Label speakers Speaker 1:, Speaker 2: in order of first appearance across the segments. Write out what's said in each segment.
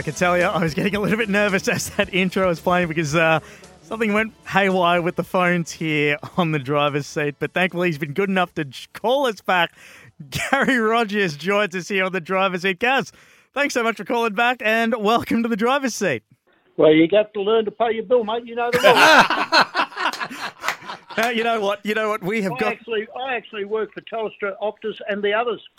Speaker 1: I can tell you, I was getting a little bit nervous as that intro was playing because uh, something went haywire with the phones here on the driver's seat. But thankfully, he's been good enough to call us back. Garry Rogers joins us here on the driver's seat. Gaz, thanks so much for calling back and welcome to the driver's seat.
Speaker 2: Well, you got to learn to pay your bill, mate. You know the rules.
Speaker 1: Uh, you know what? You know what? We have
Speaker 2: I
Speaker 1: got.
Speaker 2: actually, I actually work for Telstra, Optus, and the others.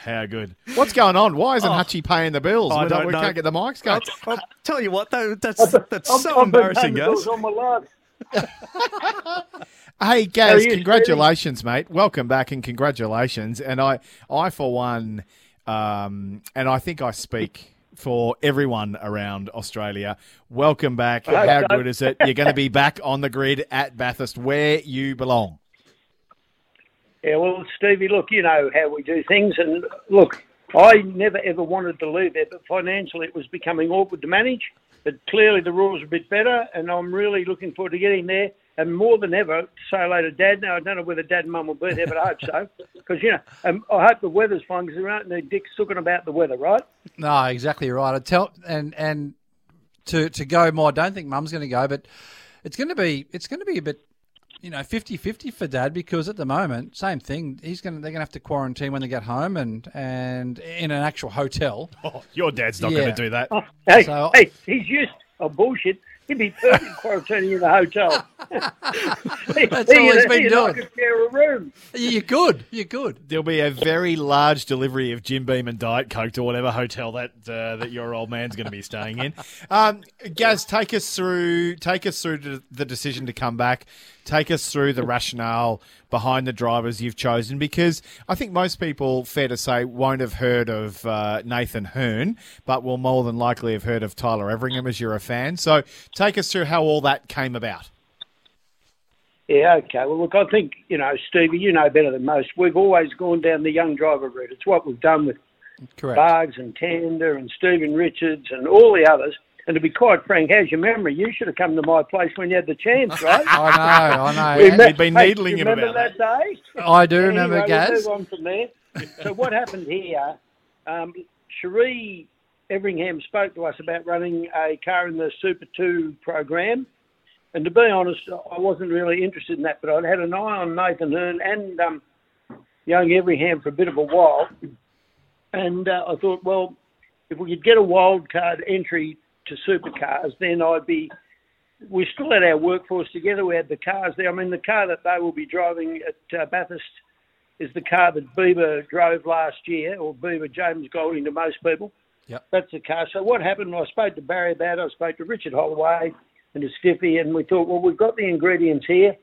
Speaker 3: How good. What's going on? Why isn't Hutchie paying the bills?
Speaker 1: Oh. I
Speaker 3: we
Speaker 1: don't
Speaker 3: we
Speaker 1: know.
Speaker 3: can't get the mics going.
Speaker 1: I'll, I'll tell you what, though, that's that's
Speaker 2: I've-
Speaker 1: so
Speaker 2: I've been
Speaker 1: embarrassing,
Speaker 2: guys. the
Speaker 1: Gaz.
Speaker 2: bills all my life.
Speaker 3: Hey, Gaz,
Speaker 2: you,
Speaker 3: congratulations, mate. Welcome back and congratulations. And I, I for one, um, and I think I speak for everyone around Australia. Welcome back. How good is it? You're going to be back on the grid at Bathurst, where you belong.
Speaker 2: Yeah, well, Stevie, look, you know how we do things, and look, I never ever wanted to leave there, but financially it was becoming awkward to manage. But clearly the rules are a bit better, and I'm really looking forward to getting there. And more than ever, to say hello to Dad. Now I don't know whether Dad and Mum will be there, but I hope so, because you know, um, I hope the weather's fine because there aren't no dicks talking about the weather, right?
Speaker 4: No, exactly right. I tell and and to to go more. I don't think Mum's going to go, but it's going to be it's going to be a bit you know 50-50 for Dad because at the moment same thing. He's going to they're going to have to quarantine when they get home and and in an actual hotel.
Speaker 3: Oh, your dad's not
Speaker 4: Yeah.
Speaker 3: going to do that.
Speaker 2: Hey,
Speaker 4: So-
Speaker 2: hey, he's used oh bullshit. He'd be perfect quarantining in a hotel.
Speaker 4: That's all he's been
Speaker 2: he and I
Speaker 4: doing.
Speaker 2: could share a room.
Speaker 4: You're good. You're good.
Speaker 3: There'll be a very large delivery of Jim Beam and Diet Coke to whatever hotel that uh, that your old man's going to be staying in. Um, Gaz, take us through take us through the decision to come back. Take us through the rationale behind the drivers you've chosen, because I think most people, fair to say, won't have heard of uh, Nathan Hearn, but will more than likely have heard of Tyler Everingham as you're a fan. So, take us through how all that came about.
Speaker 2: Yeah, okay. Well, look, I think, you know, Stevie, you know better than most. We've always gone down the young driver route. It's what we've done with
Speaker 4: Correct.
Speaker 2: Bargs and Tander and Stephen Richards and all the others. And to be quite frank, how's your memory? You should have come to my place when you had the chance, right?
Speaker 4: I know. I know.
Speaker 2: We
Speaker 4: And-
Speaker 2: met-
Speaker 3: been
Speaker 2: hey,
Speaker 3: needling
Speaker 2: you
Speaker 3: him
Speaker 2: remember
Speaker 3: about
Speaker 2: that day?
Speaker 4: I do remember
Speaker 2: anyway,
Speaker 4: Gaz.
Speaker 2: We'll move on from there. so what happened here? Um, Cherie Everingham spoke to us about running a car in the Super Two program, and to be honest, I wasn't really interested in that. But I'd had an eye on Nathan Hearn and um, young Everingham for a bit of a while, and uh, I thought, well, if we could get a wild card entry to supercars, then I'd be. We still had our workforce together. We had the cars there. I mean, the car that they will be driving at uh, Bathurst is the car that Bieber drove last year, or Bieber James Golding to most people.
Speaker 4: Yep.
Speaker 2: That's the car. So what happened? I spoke to Barry about it. I spoke to Richard Holloway and to Stiffy, and we thought, well, we've got the ingredients here.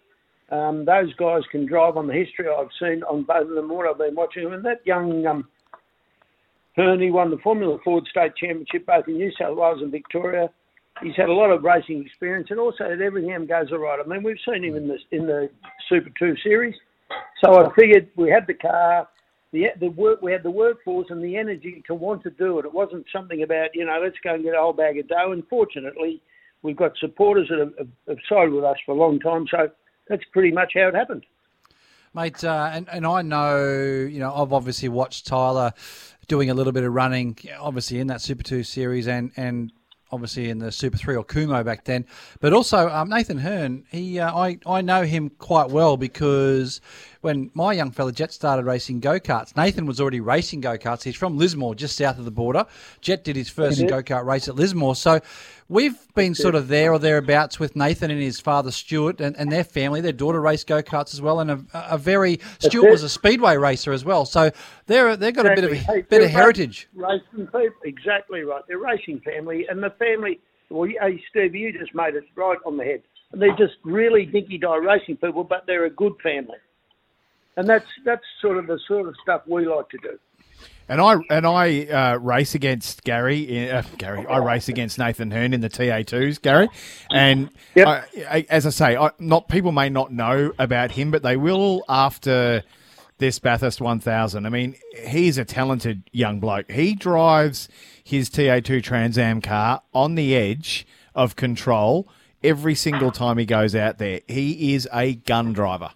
Speaker 2: Um, those guys can drive on the history I've seen on both of them, what I've been watching them. And that young um, Herney won the Formula Ford State Championship both in New South Wales and Victoria. He's had a lot of racing experience, and also at Everingham goes all right. I mean, we've seen him in the in the Super Two series, so I figured we had the car, the the work, we had the workforce and the energy to want to do it. It wasn't something about you know let's go and get a whole bag of dough. And fortunately, we've got supporters that have, have, have sided with us for a long time, so that's pretty much how it happened.
Speaker 4: Mate, uh, and, and I know, you know, I've obviously watched Tyler doing a little bit of running, obviously in that Super 2 series, and, and obviously in the Super Three or Kumho back then. But also um, Nathan Hearn, he uh, I I know him quite well because when my young fella Jett started racing go karts, Nathan was already racing go karts. He's from Lismore, just south of the border. Jett did his first go kart race at Lismore, so. We've been sort of there or thereabouts with Nathan and his father Stuart and, and their family. Their daughter raced go karts as well, and a, a very Stuart was a speedway racer as well. So they're they've got a bit of a
Speaker 2: Hey,
Speaker 4: bit of heritage.
Speaker 2: Racing people, exactly right. They're racing family, and the family. Well, hey, Steve, you just made it right on the head. They're just really dinky die racing people, but they're a good family, and that's that's sort of the sort of stuff we like to do.
Speaker 3: And I and I uh, race against Garry. Uh, Garry, I race against Nathan Hearn in the TA2s, Garry. And
Speaker 2: Yep.
Speaker 3: I, I, as I say, I, not people may not know about him, but they will after this Bathurst 1000. I mean, he's a talented young bloke. He drives his TA2 Trans Am car on the edge of control every single time he goes out there. He is a gun driver.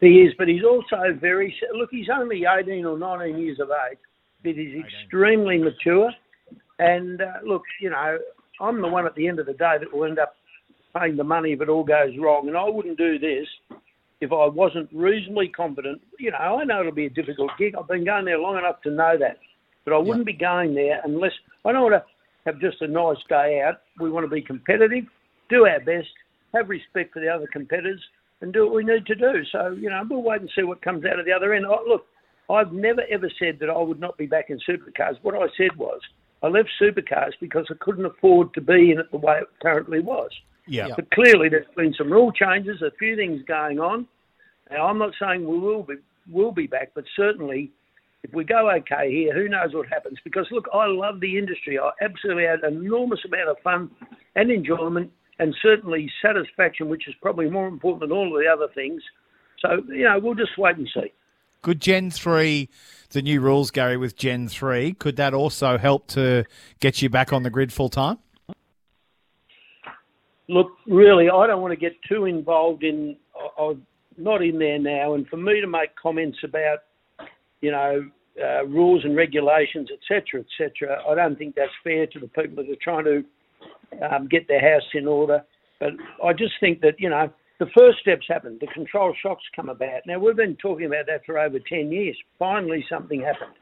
Speaker 2: He is, but he's also very look. He's only eighteen or nineteen years of age, but he's extremely mature. And uh, look, you know, I'm the one at the end of the day that will end up paying the money if it all goes wrong. And I wouldn't do this if I wasn't reasonably confident. You know, I know it'll be a difficult gig. I've been going there long enough to know that. But I wouldn't be going there unless I don't want to have just a nice day out. We want to be competitive, do our best, have respect for the other competitors, and do what we need to do. So, you know, we'll wait and see what comes out of the other end. I, look, I've never ever said that I would not be back in supercars. What I said was I left supercars because I couldn't afford to be in it the way it currently was.
Speaker 3: Yeah.
Speaker 2: But clearly, there's been some rule changes, a few things going on. Now, I'm not saying we will be will be back, but certainly, if we go okay here, who knows what happens? Because look, I love the industry. I absolutely had an enormous amount of fun and enjoyment, and certainly satisfaction, which is probably more important than all of the other things. So you know, we'll just wait and see.
Speaker 3: Could Gen 3, the new rules, Garry, with Gen 3, could that also help to get you back on the grid full time?
Speaker 2: Look, really, I don't want to get too involved in. I'm not in there now, and for me to make comments about, you know, uh, rules and regulations, etc., etc., I don't think that's fair to the people that are trying to um, get their house in order. But I just think that you know the first steps happened. The control shocks come about. Now we've been talking about that for over ten years. Finally, something happened.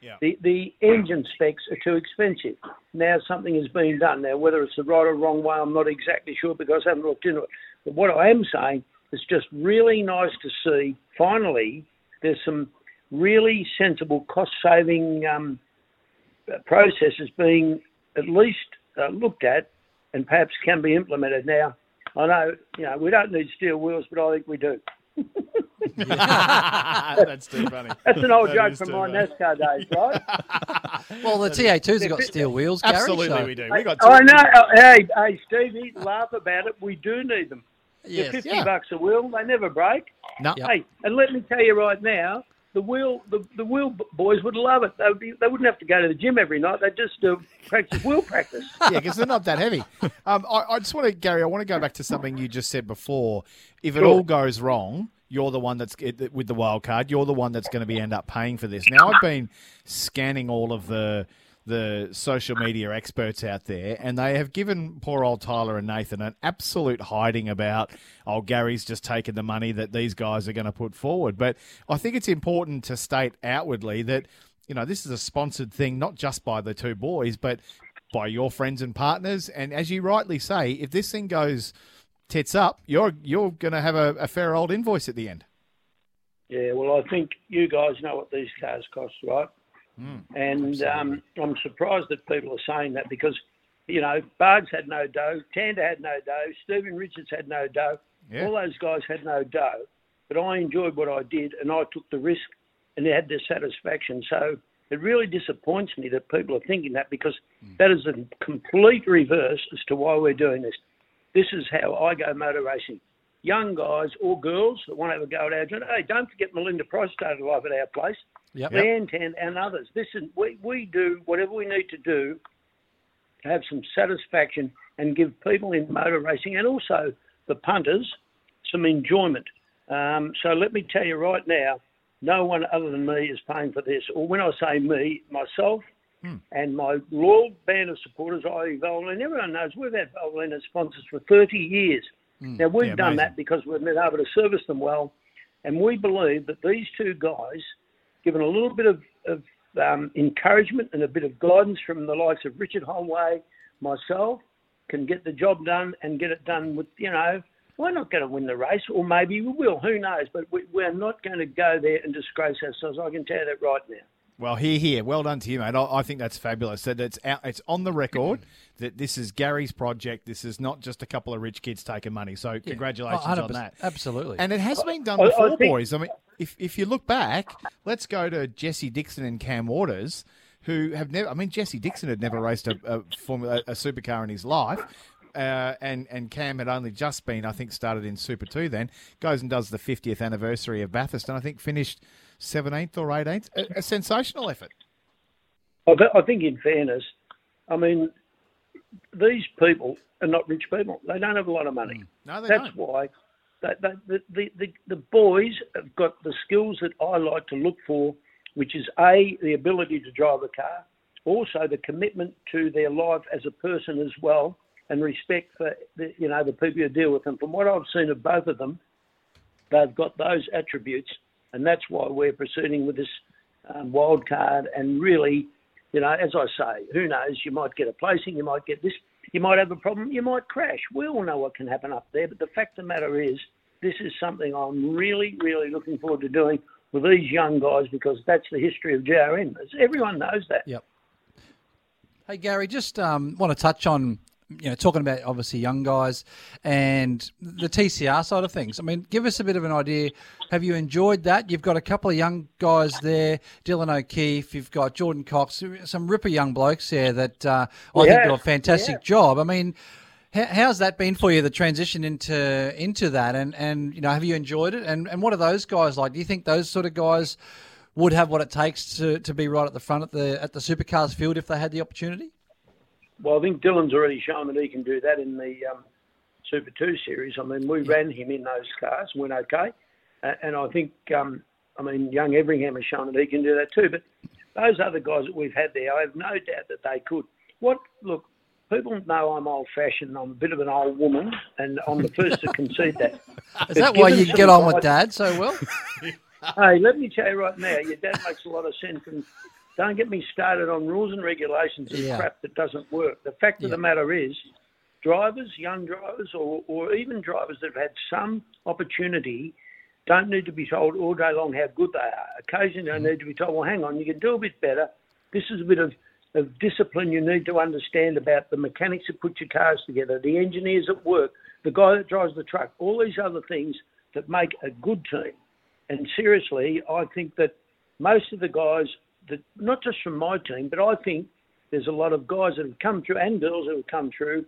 Speaker 3: Yeah.
Speaker 2: The the engine specs are too expensive. Now something has been done. Now whether it's the right or wrong way, I'm not exactly sure because I haven't looked into it. But what I am saying is just really nice to see. Finally, there's some really sensible cost saving um, processes being at least uh, looked at and perhaps can be implemented. Now, I know you know we don't need steel wheels, but I think we do.
Speaker 3: That's too funny.
Speaker 2: That's an old
Speaker 3: That
Speaker 2: joke from my
Speaker 3: funny.
Speaker 2: NASCAR days, right?
Speaker 4: Well, the TA2s have got steel wheels, Garry.
Speaker 3: Absolutely,
Speaker 4: so-
Speaker 3: we do. We got
Speaker 2: I know. Oh, Hey, hey, Stevie, laugh about it. We do need them.
Speaker 4: Yes.
Speaker 2: They're 50
Speaker 3: Yeah.
Speaker 2: bucks a wheel. They never break.
Speaker 3: No.
Speaker 4: Yep.
Speaker 2: Hey, and let me tell you right now, the wheel, the, the wheel boys would love it. They would be, they wouldn't have to go to the gym every night. They'd just do practice wheel practice.
Speaker 3: yeah, because they're not that heavy. Um, I, I just want to, Garry. I want to go back to something you just said before. If it
Speaker 2: Sure.
Speaker 3: all goes wrong, you're the one that's with the wild card. You're the one that's going to be end up paying for this. Now, I've been scanning all of the the social media experts out there, and they have given poor old Tyler and Nathan an absolute hiding about, oh, Garry's just taken the money that these guys are going to put forward. But I think it's important to state outwardly that you know this is a sponsored thing, not just by the two boys, but by your friends and partners. And as you rightly say, if this thing goes tits up, you're you're going to have a, a fair old invoice at the end.
Speaker 2: Yeah, well, I think you guys know what these cars cost, right?
Speaker 3: Hmm.
Speaker 2: and um, I'm surprised that people are saying that because, you know, Bargs had no dough, Tander had no dough, Stephen Richards had no dough.
Speaker 3: Yeah.
Speaker 2: All those guys had no dough. But I enjoyed what I did and I took the risk and had their satisfaction. So it really disappoints me that people are thinking that because that is a complete reverse as to why we're doing this. This is how I go motor racing. Young guys or girls that want to have a go at our joint. Hey, don't forget Melinda Price started life at our place.
Speaker 4: Yep.
Speaker 2: Tan and others. Listen, we, we do whatever we need to do to have some satisfaction and give people in motor racing and also the punters some enjoyment. Um, so let me tell you right now, no one other than me is paying for this. Or when I say me, myself, And my loyal band of supporters, i.e. Valvoline, everyone knows we've had Valvoline as sponsors for 30 years. Now, we've
Speaker 3: Yeah,
Speaker 2: done
Speaker 3: amazing.
Speaker 2: that because we've been able to service them well. And we believe that these two guys, given a little bit of, of um, encouragement and a bit of guidance from the likes of Richard Holway, myself, can get the job done and get it done with, you know, we're not going to win the race, or maybe we will, who knows? But we, we're not going to go there and disgrace ourselves. I can tell you that right now.
Speaker 3: Well, here, here. Well done to you, mate. I, I think that's fabulous. That it's out, it's on the record that this is Garry's project. This is not just a couple of rich kids taking money. So congratulations
Speaker 4: Oh,
Speaker 3: on that.
Speaker 4: Absolutely.
Speaker 3: And it has been done
Speaker 2: I- I
Speaker 3: before,
Speaker 2: think-
Speaker 3: boys. I mean, if if you look back, let's go to Jesse Dixon and Cam Waters, who have never. I mean, Jesse Dixon had never raced a a, formula, a supercar in his life. Uh, and and Cam had only just been, I think, started in Super Two. Then goes and does the 50th anniversary of Bathurst, and I think finished 17th or 18th. A, a sensational effort.
Speaker 2: I, think, in fairness, I mean, these people are not rich people. They don't have a lot of money. Mm.
Speaker 3: No, they
Speaker 2: That's
Speaker 3: don't.
Speaker 2: That's why they, they, the, the, the, the boys have got the skills that I like to look for, which is A, the ability to drive a car, also the commitment to their life as a person as well, and respect for the, you know the people who deal with them. From what I've seen of both of them, they've got those attributes, and that's why we're proceeding with this um, wild card. And really, you know, as I say, who knows? You might get a placing, you might get this, you might have a problem, you might crash. We all know what can happen up there. But the fact of the matter is, this is something I'm really, really looking forward to doing with these young guys because that's the history of GRM. Everyone knows that.
Speaker 4: Yep. Hey Garry, just um, want to touch on you know talking about obviously young guys and the TCR side of things. I mean, give us a bit of an idea. Have you enjoyed that? You've got a couple of young guys there, Dylan O'Keeffe. You've got Jordan Cox, some ripper young blokes there that uh, I think do a fantastic
Speaker 2: yeah.
Speaker 4: job. I mean. how- How's that been for you? The transition into into that, and, and you know, have you enjoyed it? And and what are those guys like? Do you think those sort of guys would have what it takes to, to be right at the front at the at the supercars field if they had the opportunity?
Speaker 2: Well, I think Dylan's already shown that he can do that in the um, Super 2 series. I mean, we ran him in those cars, went okay. Uh, and I think, um, I mean, young Everingham has shown that he can do that too. But those other guys that we've had there, I have no doubt that they could. What, look, people know I'm old fashioned, I'm a bit of an old woman, and I'm the first to concede that.
Speaker 4: Is that why you get on with Dad so well?
Speaker 2: Hey, let me tell you right now, your dad makes a lot of sense, and don't get me started on rules and regulations and
Speaker 4: Yeah.
Speaker 2: crap that doesn't work. The fact of
Speaker 4: Yeah.
Speaker 2: the matter is, drivers, young drivers, or, or even drivers that have had some opportunity, don't need to be told all day long how good they are. Occasionally, they mm-hmm. need to be told, well, hang on, you can do a bit better. This is a bit of, of discipline you need to understand about the mechanics that put your cars together, the engineers at work, the guy that drives the truck, all these other things that make a good team. And seriously, I think that most of the guys that not just from my team, but I think there's a lot of guys that have come through and girls that have come through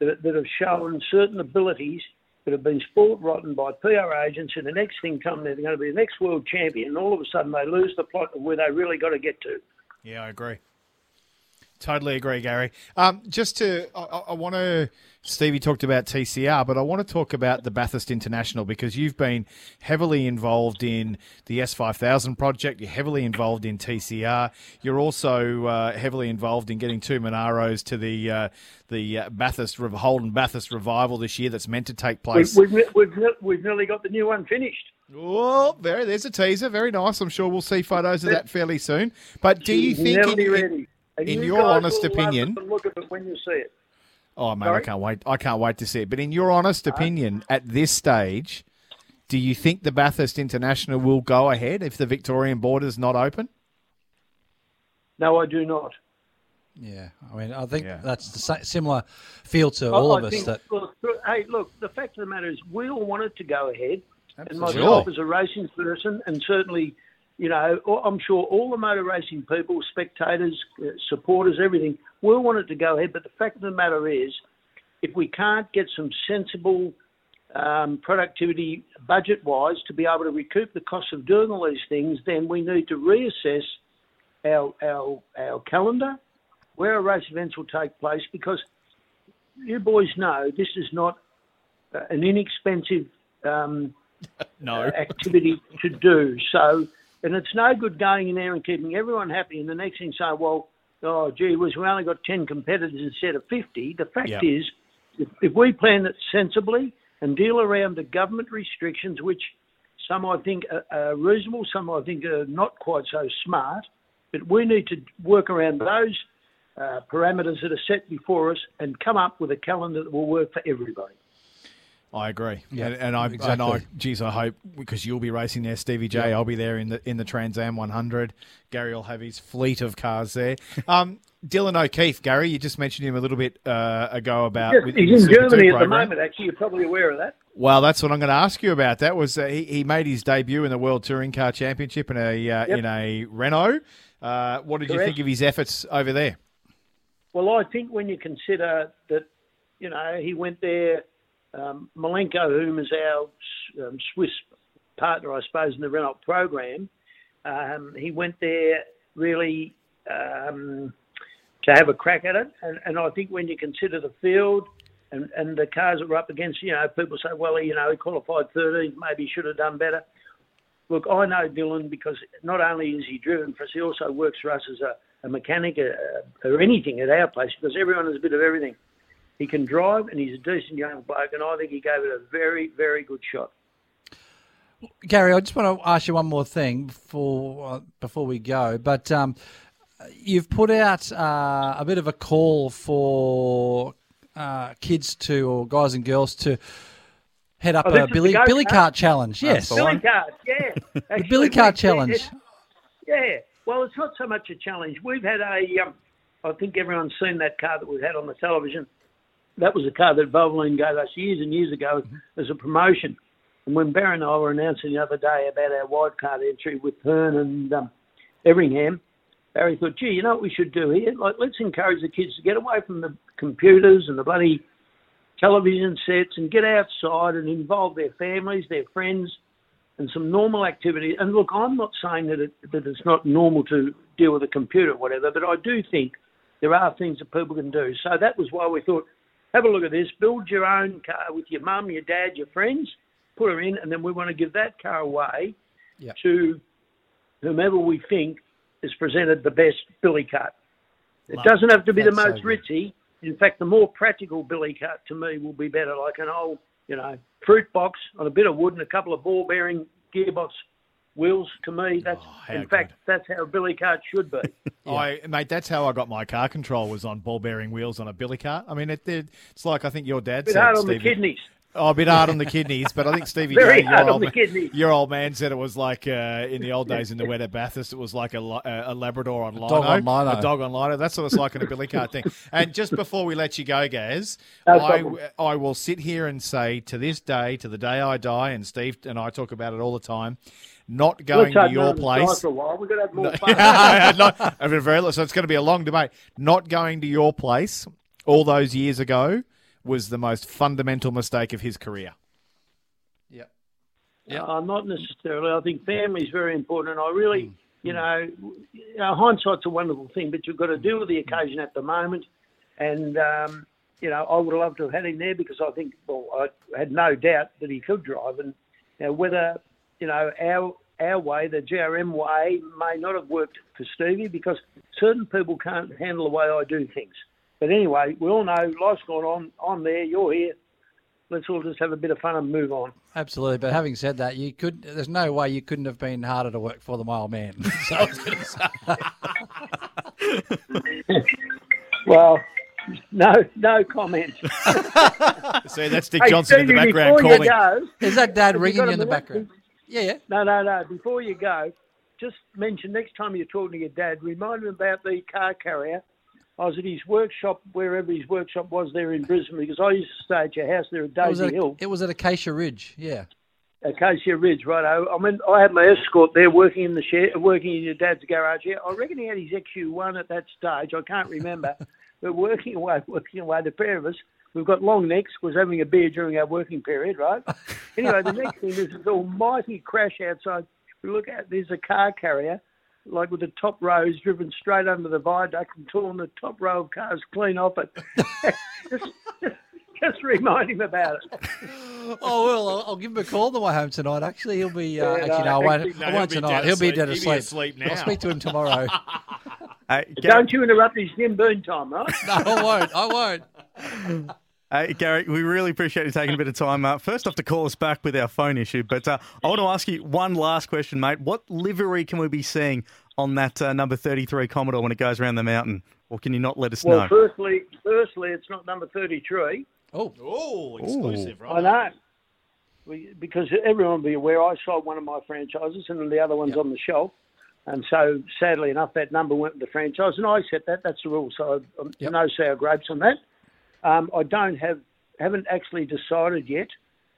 Speaker 2: that, that have shown certain abilities that have been sport rotten by PR agents, and the next thing come, they're going to be the next world champion, and all of a sudden they lose the plot of where they really got to get to.
Speaker 3: Yeah, I agree. Totally agree, Garry. Um, just to, I, I- want to. Stevie talked about TCR, but I want to talk about the Bathurst International because you've been heavily involved in the S5000 project. You're heavily involved in TCR. You're also uh, heavily involved in getting two Monaros to the uh, the uh, Bathurst Holden Bathurst revival this year. That's meant to take
Speaker 2: We've,
Speaker 3: place.
Speaker 2: we've, we've, we've nearly got the new one finished.
Speaker 3: Oh, very. There's a teaser. Very nice. I'm sure we'll see photos of that fairly soon. But do you think,
Speaker 2: Nearly
Speaker 3: in-
Speaker 2: ready. And
Speaker 3: in
Speaker 2: you
Speaker 3: your
Speaker 2: guys
Speaker 3: honest
Speaker 2: will love
Speaker 3: opinion-
Speaker 2: it and look at it when you see it.
Speaker 3: Oh mate, I can't wait! I can't wait to see it. But in your honest uh-huh. opinion, at this stage, do you think the Bathurst International will go ahead if the Victorian border is not open?
Speaker 2: No, I do not.
Speaker 4: Yeah, I mean, I think
Speaker 3: Yeah.
Speaker 4: that's the sa- similar feel to
Speaker 2: I-
Speaker 4: all
Speaker 2: I
Speaker 4: of us.
Speaker 2: think,
Speaker 4: That
Speaker 2: look, hey, look, the fact of the matter is, we all wanted to go ahead. And
Speaker 4: Absolutely.
Speaker 2: myself, as a racing person, and certainly, you know, I'm sure all the motor racing people, spectators, uh, supporters, everything, we all want it to go ahead. But the fact of the matter is, if we can't get some sensible um, productivity budget-wise to be able to recoup the cost of doing all these things, then we need to reassess our our our calendar, where our race events will take place, because you boys know this is not uh, an inexpensive um,
Speaker 3: No.
Speaker 2: activity to do. So, and it's no good going in there and keeping everyone happy, and the next thing saying, well, oh, gee whiz, we only got 10 competitors instead of 50. The fact
Speaker 3: Yep.
Speaker 2: is, if, if we plan it sensibly and deal around the government restrictions, which some I think are, are reasonable, some I think are not quite so smart, but we need to work around those uh, parameters that are set before us and come up with a calendar that will work for everybody.
Speaker 3: I agree.
Speaker 4: Yeah,
Speaker 3: and, and I and
Speaker 4: exactly.
Speaker 3: I, geez, I hope because you'll be racing there, Stevie J. will be there in the in the Trans Am 100. Garry will have his fleet of cars there. Um, Dylan O'Keeffe, Garry, you just mentioned him a little bit uh, ago about. with
Speaker 2: He's in
Speaker 3: Super
Speaker 2: Germany at the moment, actually. You're probably aware of that.
Speaker 3: Well, that's what I'm going to ask you about. That was uh, he, he made his debut in the World Touring Car Championship in a uh,
Speaker 2: Yep.
Speaker 3: in a Renault. Uh, what did you think of his efforts over there?
Speaker 2: Well, I think when you consider that, you know, he went there, um, Milenko, whom is our um, Swiss partner, I suppose, in the Renault program, um, he went there really um, to have a crack at it. And, and I think when you consider the field and, and the cars that were up against, you know, people say, well, you know, he qualified 13th, maybe he should have done better. Look, I know Dylan because not only is he driven for us, he also works for us as a, a mechanic uh, or anything at our place because everyone has a bit of everything. He can drive and he's a decent young bloke, and I think he gave it a very, very good shot.
Speaker 4: Garry, I just want to ask you one more thing before uh, before we go. But um, you've put out uh, a bit of a call for uh, kids to or guys and girls to head up
Speaker 2: Oh,
Speaker 4: a Billy? Billy Cart challenge. Yes,
Speaker 1: the
Speaker 2: Billy. Cart, yeah. Actually,
Speaker 4: Billy Cart challenge.
Speaker 2: yeah. Well, it's not so much a challenge. We've had a, um, I think everyone's seen that car that we've had on the television. That was a car that Valvoline gave us years and years ago as a promotion. And when Barry and I were announcing the other day about our wild card entry with Hearn and um, Everingham, Barry thought, gee, you know what we should do here? Like, let's encourage the kids to get away from the computers and the bloody television sets and get outside and involve their families, their friends, and some normal activity. And look, I'm not saying that, it, that it's not normal to deal with a computer or whatever, but I do think there are things that people can do. So that was why we thought, have a look at this, build your own car with your mum, your dad, your friends, put her in, and then we want to give that car away
Speaker 4: Yep.
Speaker 2: to whomever we think has presented the best billy cut. It doesn't have to be the
Speaker 4: so
Speaker 2: most
Speaker 4: good.
Speaker 2: ritzy. In fact, the more practical billy cut to me will be better, like an old, you know, fruit box on a bit of wood and a couple of ball bearing gearbox wheels. To me, that's
Speaker 3: Oh, how
Speaker 2: in fact that's how a billy cart should be.
Speaker 3: I mate, that's how I got my car control was on ball bearing wheels on a billy cart. I mean, it, it, it's like I think your dad
Speaker 2: bit
Speaker 3: said,
Speaker 2: hard on the kidneys.
Speaker 3: Oh, a bit hard on the kidneys, but I think Stevie
Speaker 2: Very
Speaker 3: J,
Speaker 2: hard
Speaker 3: your
Speaker 2: on
Speaker 3: old,
Speaker 2: the
Speaker 3: man-
Speaker 2: kidneys.
Speaker 3: your old man said it was like uh, in the old days in the wet at Bathurst, it was like a, a a Labrador on lino,
Speaker 4: dog on lino.
Speaker 3: a dog on lino. That's what it's like in a billy cart thing. And just before we let you go, Gaz,
Speaker 2: No
Speaker 3: I. I will sit here and say to this day, to the day I die, and Steve and I talk about it all the time. Not going
Speaker 2: Let's
Speaker 3: to your
Speaker 2: none of this
Speaker 3: place.
Speaker 2: nice for a while. We've got to have more fun.
Speaker 3: Not- I mean, very, so it's going to be a long debate. Not going to your place all those years ago was the most fundamental mistake of his career.
Speaker 4: Yep.
Speaker 2: Uh, not necessarily. I think family is very important, and I really,
Speaker 3: Mm.
Speaker 2: you know, you know, hindsight's a wonderful thing, but you've got to deal with the occasion at the moment. And um, you know, I would have loved to have had him there because I think, well, I had no doubt that he could drive, and you know, whether you know our our way, the GRM way, may not have worked for Stevie because certain people can't handle the way I do things. But anyway, we all know life's gone on. I'm there. You're here. Let's all just have a bit of fun and move on.
Speaker 4: Absolutely, but having said that, you could. There's no way you couldn't have been harder to work for than my old man. So,
Speaker 2: Well, no, no comment.
Speaker 3: See, that's Dick
Speaker 2: Hey,
Speaker 3: Johnson in the background
Speaker 2: before you
Speaker 3: calling.
Speaker 2: go,
Speaker 4: is that Dad ringing you in the
Speaker 2: minute?
Speaker 4: background? Yeah, yeah.
Speaker 2: no, no, no. Before you go, just mention next time you're talking to your dad, remind him about the car carrier. I was at his workshop, wherever his workshop was there in Brisbane, because I used to stay at your house there at
Speaker 4: It was,
Speaker 2: Daisy
Speaker 4: at,
Speaker 2: Hill,
Speaker 4: it was at Acacia Ridge. Yeah.
Speaker 2: Acacia Ridge, right? I mean, I had my escort there working in the shed, working in your dad's garage. Yeah, I reckon he had his XU1 at that stage. I can't remember, but working away, working away, the pair of us. We've got long necks. Was having a beer during our working period, right? anyway, the next thing is this almighty crash outside. We look at there's a car carrier, like with the top rows driven straight under the viaduct and torn the top row of cars clean off it. just, just, just remind him about it.
Speaker 4: Oh well, I'll, I'll give him a call on the way home tonight. Actually, he'll be. Uh,
Speaker 2: Yeah,
Speaker 4: actually,
Speaker 2: no,
Speaker 4: no, I won't.
Speaker 3: no,
Speaker 4: I
Speaker 3: he'll
Speaker 4: won't
Speaker 3: be
Speaker 4: tonight.
Speaker 3: dead
Speaker 4: He'll be
Speaker 3: asleep.
Speaker 4: dead
Speaker 3: He'll be
Speaker 4: asleep.
Speaker 3: asleep now.
Speaker 4: I'll speak to him tomorrow.
Speaker 1: Hey, Garry,
Speaker 2: Don't you interrupt his Jim Boone time, right?
Speaker 4: No, I won't. I won't.
Speaker 1: Hey, Garry, we really appreciate you taking a bit of time. Uh, first off, to call us back with our phone issue, but uh, I want to ask you one last question, mate. What livery can we be seeing on that uh, number 33 Commodore when it goes around the mountain? Or can you not let us
Speaker 2: Well,
Speaker 1: know?
Speaker 2: Well, firstly, firstly, it's not number 33.
Speaker 4: Oh,
Speaker 3: Oh, exclusive, right?
Speaker 2: I know. We, because everyone will be aware, I sold one of my franchises and the other one's on the shelf. And so, sadly enough, that number went with the franchise, and I set that. That's the rule. So, um,
Speaker 4: Yep.
Speaker 2: no sour grapes on that. Um, I don't have, haven't actually decided yet,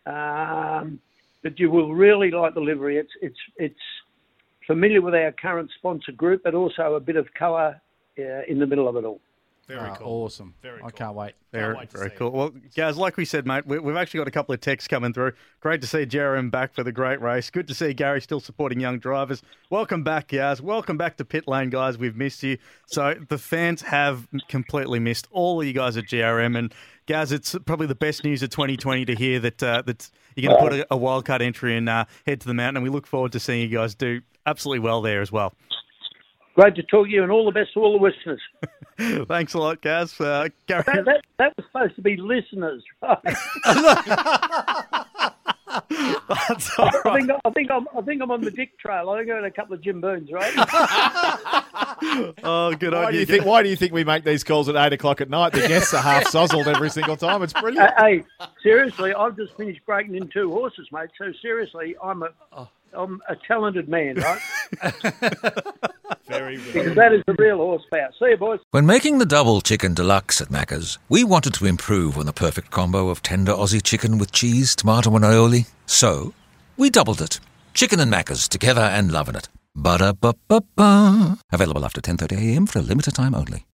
Speaker 2: um, but you will really like the livery. It's, it's, it's familiar with our current sponsor group, but also a bit of colour uh, in the middle of it all.
Speaker 3: Very
Speaker 4: Ah,
Speaker 3: cool.
Speaker 4: awesome.
Speaker 3: Very
Speaker 4: I can't wait.
Speaker 1: Very,
Speaker 3: wait to
Speaker 1: very
Speaker 3: see it.
Speaker 1: cool. Well, guys, like we said, mate, we, we've actually got a couple of texts coming through. Great to see GRM back for the great race. Good to see Garry still supporting young drivers. Welcome back, guys. Welcome back to pit lane, guys. We've missed you. So the fans have completely missed all of you guys at GRM. And guys, it's probably the best news of 2020 to hear that uh, that you're going to put a, a wildcard entry and uh, head to the mountain. And we look forward to seeing you guys do absolutely well there as well.
Speaker 2: Great to talk to you, and all the best to all the listeners.
Speaker 1: Thanks a lot, guys. Uh, Garry,
Speaker 2: That, that, that was supposed to be listeners, right?
Speaker 1: that's all
Speaker 2: I think I think I'm I think I'm on the Dick Trail. I think I had a couple of Jim Boons, right?
Speaker 1: Oh, good
Speaker 3: Why
Speaker 1: on
Speaker 3: do
Speaker 1: you.
Speaker 3: you think? Why do you think we make these calls at eight o'clock at night? The guests are half sozzled every single time. It's brilliant.
Speaker 2: hey, seriously, I've just finished breaking in two horses, mate. So seriously, I'm a am a talented man, right?
Speaker 3: Very good.
Speaker 2: Because that is the real horsepower. See you, boys.
Speaker 5: When making the double chicken deluxe at Macca's, we wanted to improve on the perfect combo of tender Aussie chicken with cheese, tomato, and aioli. So, we doubled it. Chicken and Macca's together and loving it. Ba-da-ba-ba-ba. Available after 10.30am for a limited time only.